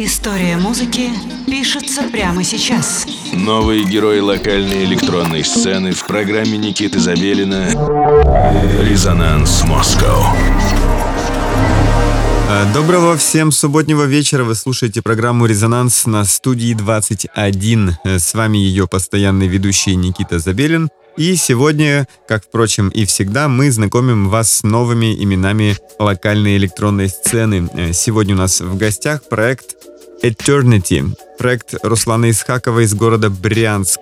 История музыки пишется прямо сейчас. Новые герои локальной электронной сцены в программе Никиты Забелина «Резонанс Москва». Доброго всем субботнего вечера. Вы слушаете программу «Резонанс» на студии 21. С вами ее постоянный ведущий Никита Забелин. И сегодня, как, впрочем, и всегда, мы знакомим вас с новыми именами локальной электронной сцены. Сегодня у нас в гостях проект Eternity, проект Руслана Исхакова из города Брянск.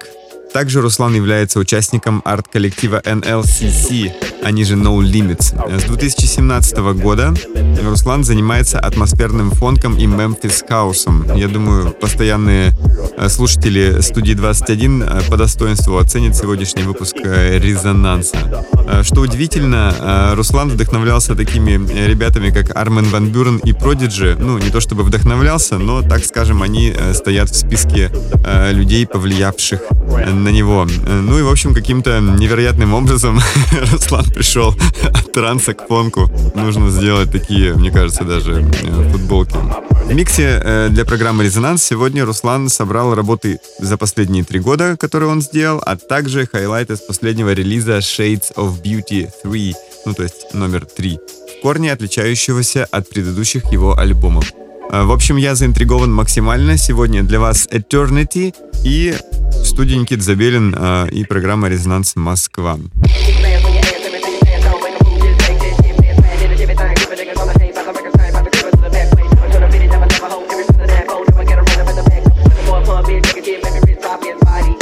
Также Руслан является участником арт-коллектива NLCC, они же No Limits. С 2017 года Руслан занимается атмосферным фонком и Мемфис хаусом. Я думаю, постоянные э, слушатели студии 21 э, по достоинству оценят сегодняшний выпуск э, «Резонанса». Что удивительно, Руслан вдохновлялся такими ребятами, как Армен Ван Бюрен и Продиджи. Ну, не то чтобы вдохновлялся, но, так скажем, они стоят в списке людей, повлиявших на него. Ну и, в общем, каким-то невероятным образом Руслан пришел от транса к фонку. Нужно сделать такие, мне кажется, даже э, футболки. В миксе э, для программы «Резонанс» сегодня Руслан собрал работы за последние три года, которые он сделал, а также хайлайты с последнего релиза Shades of Beauty 3, ну то есть номер 3, в корне отличающегося от предыдущих его альбомов. Э, в общем, я заинтригован максимально. Сегодня для вас Eternity и студия Никит Забелин и программа «Резонанс Москва». your body.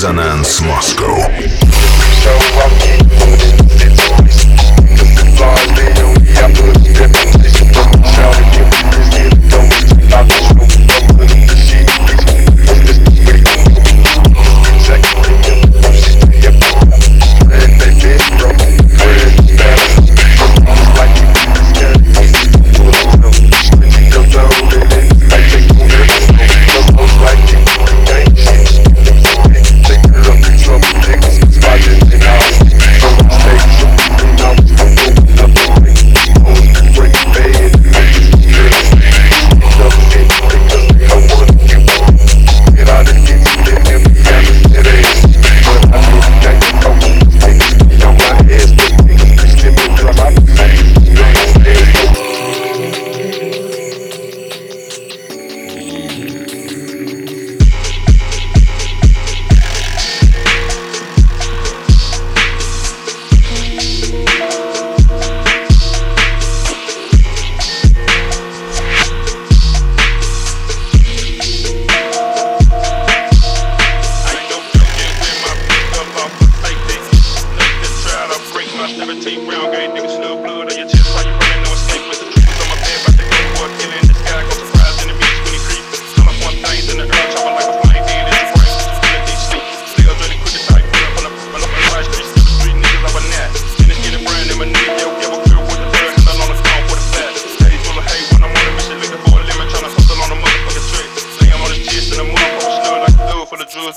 Резонанс Москва.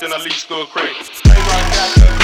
and I leave to a.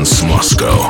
Резонанс Москва.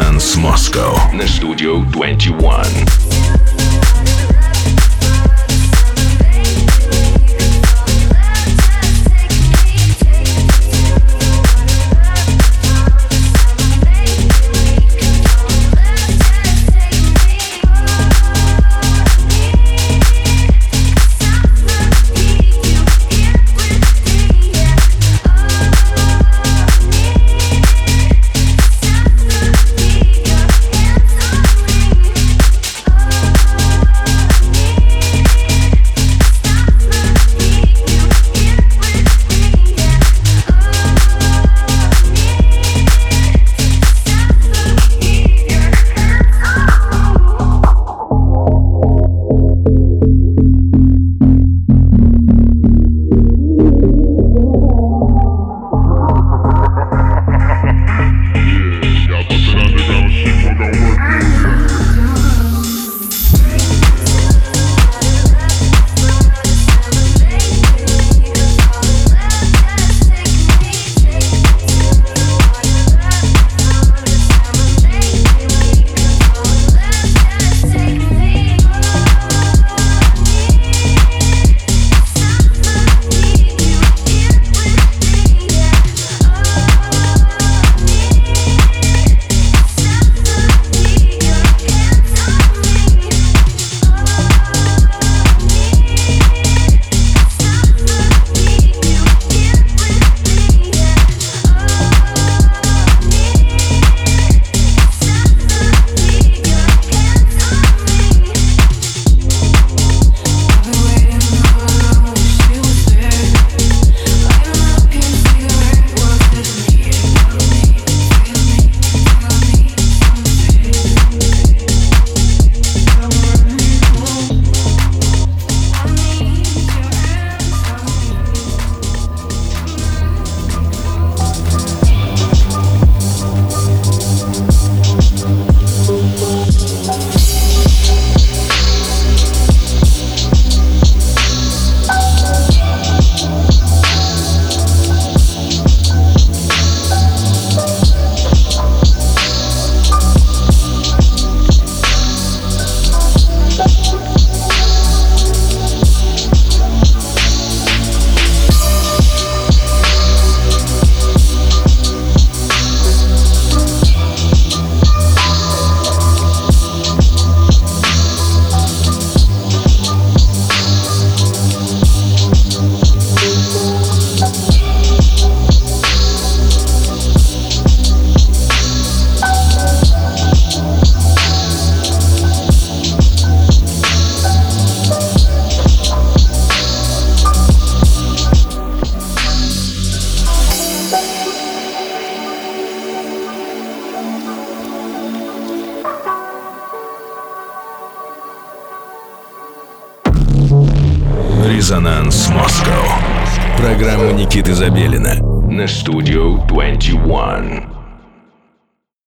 Резонанс Москва на студию 21.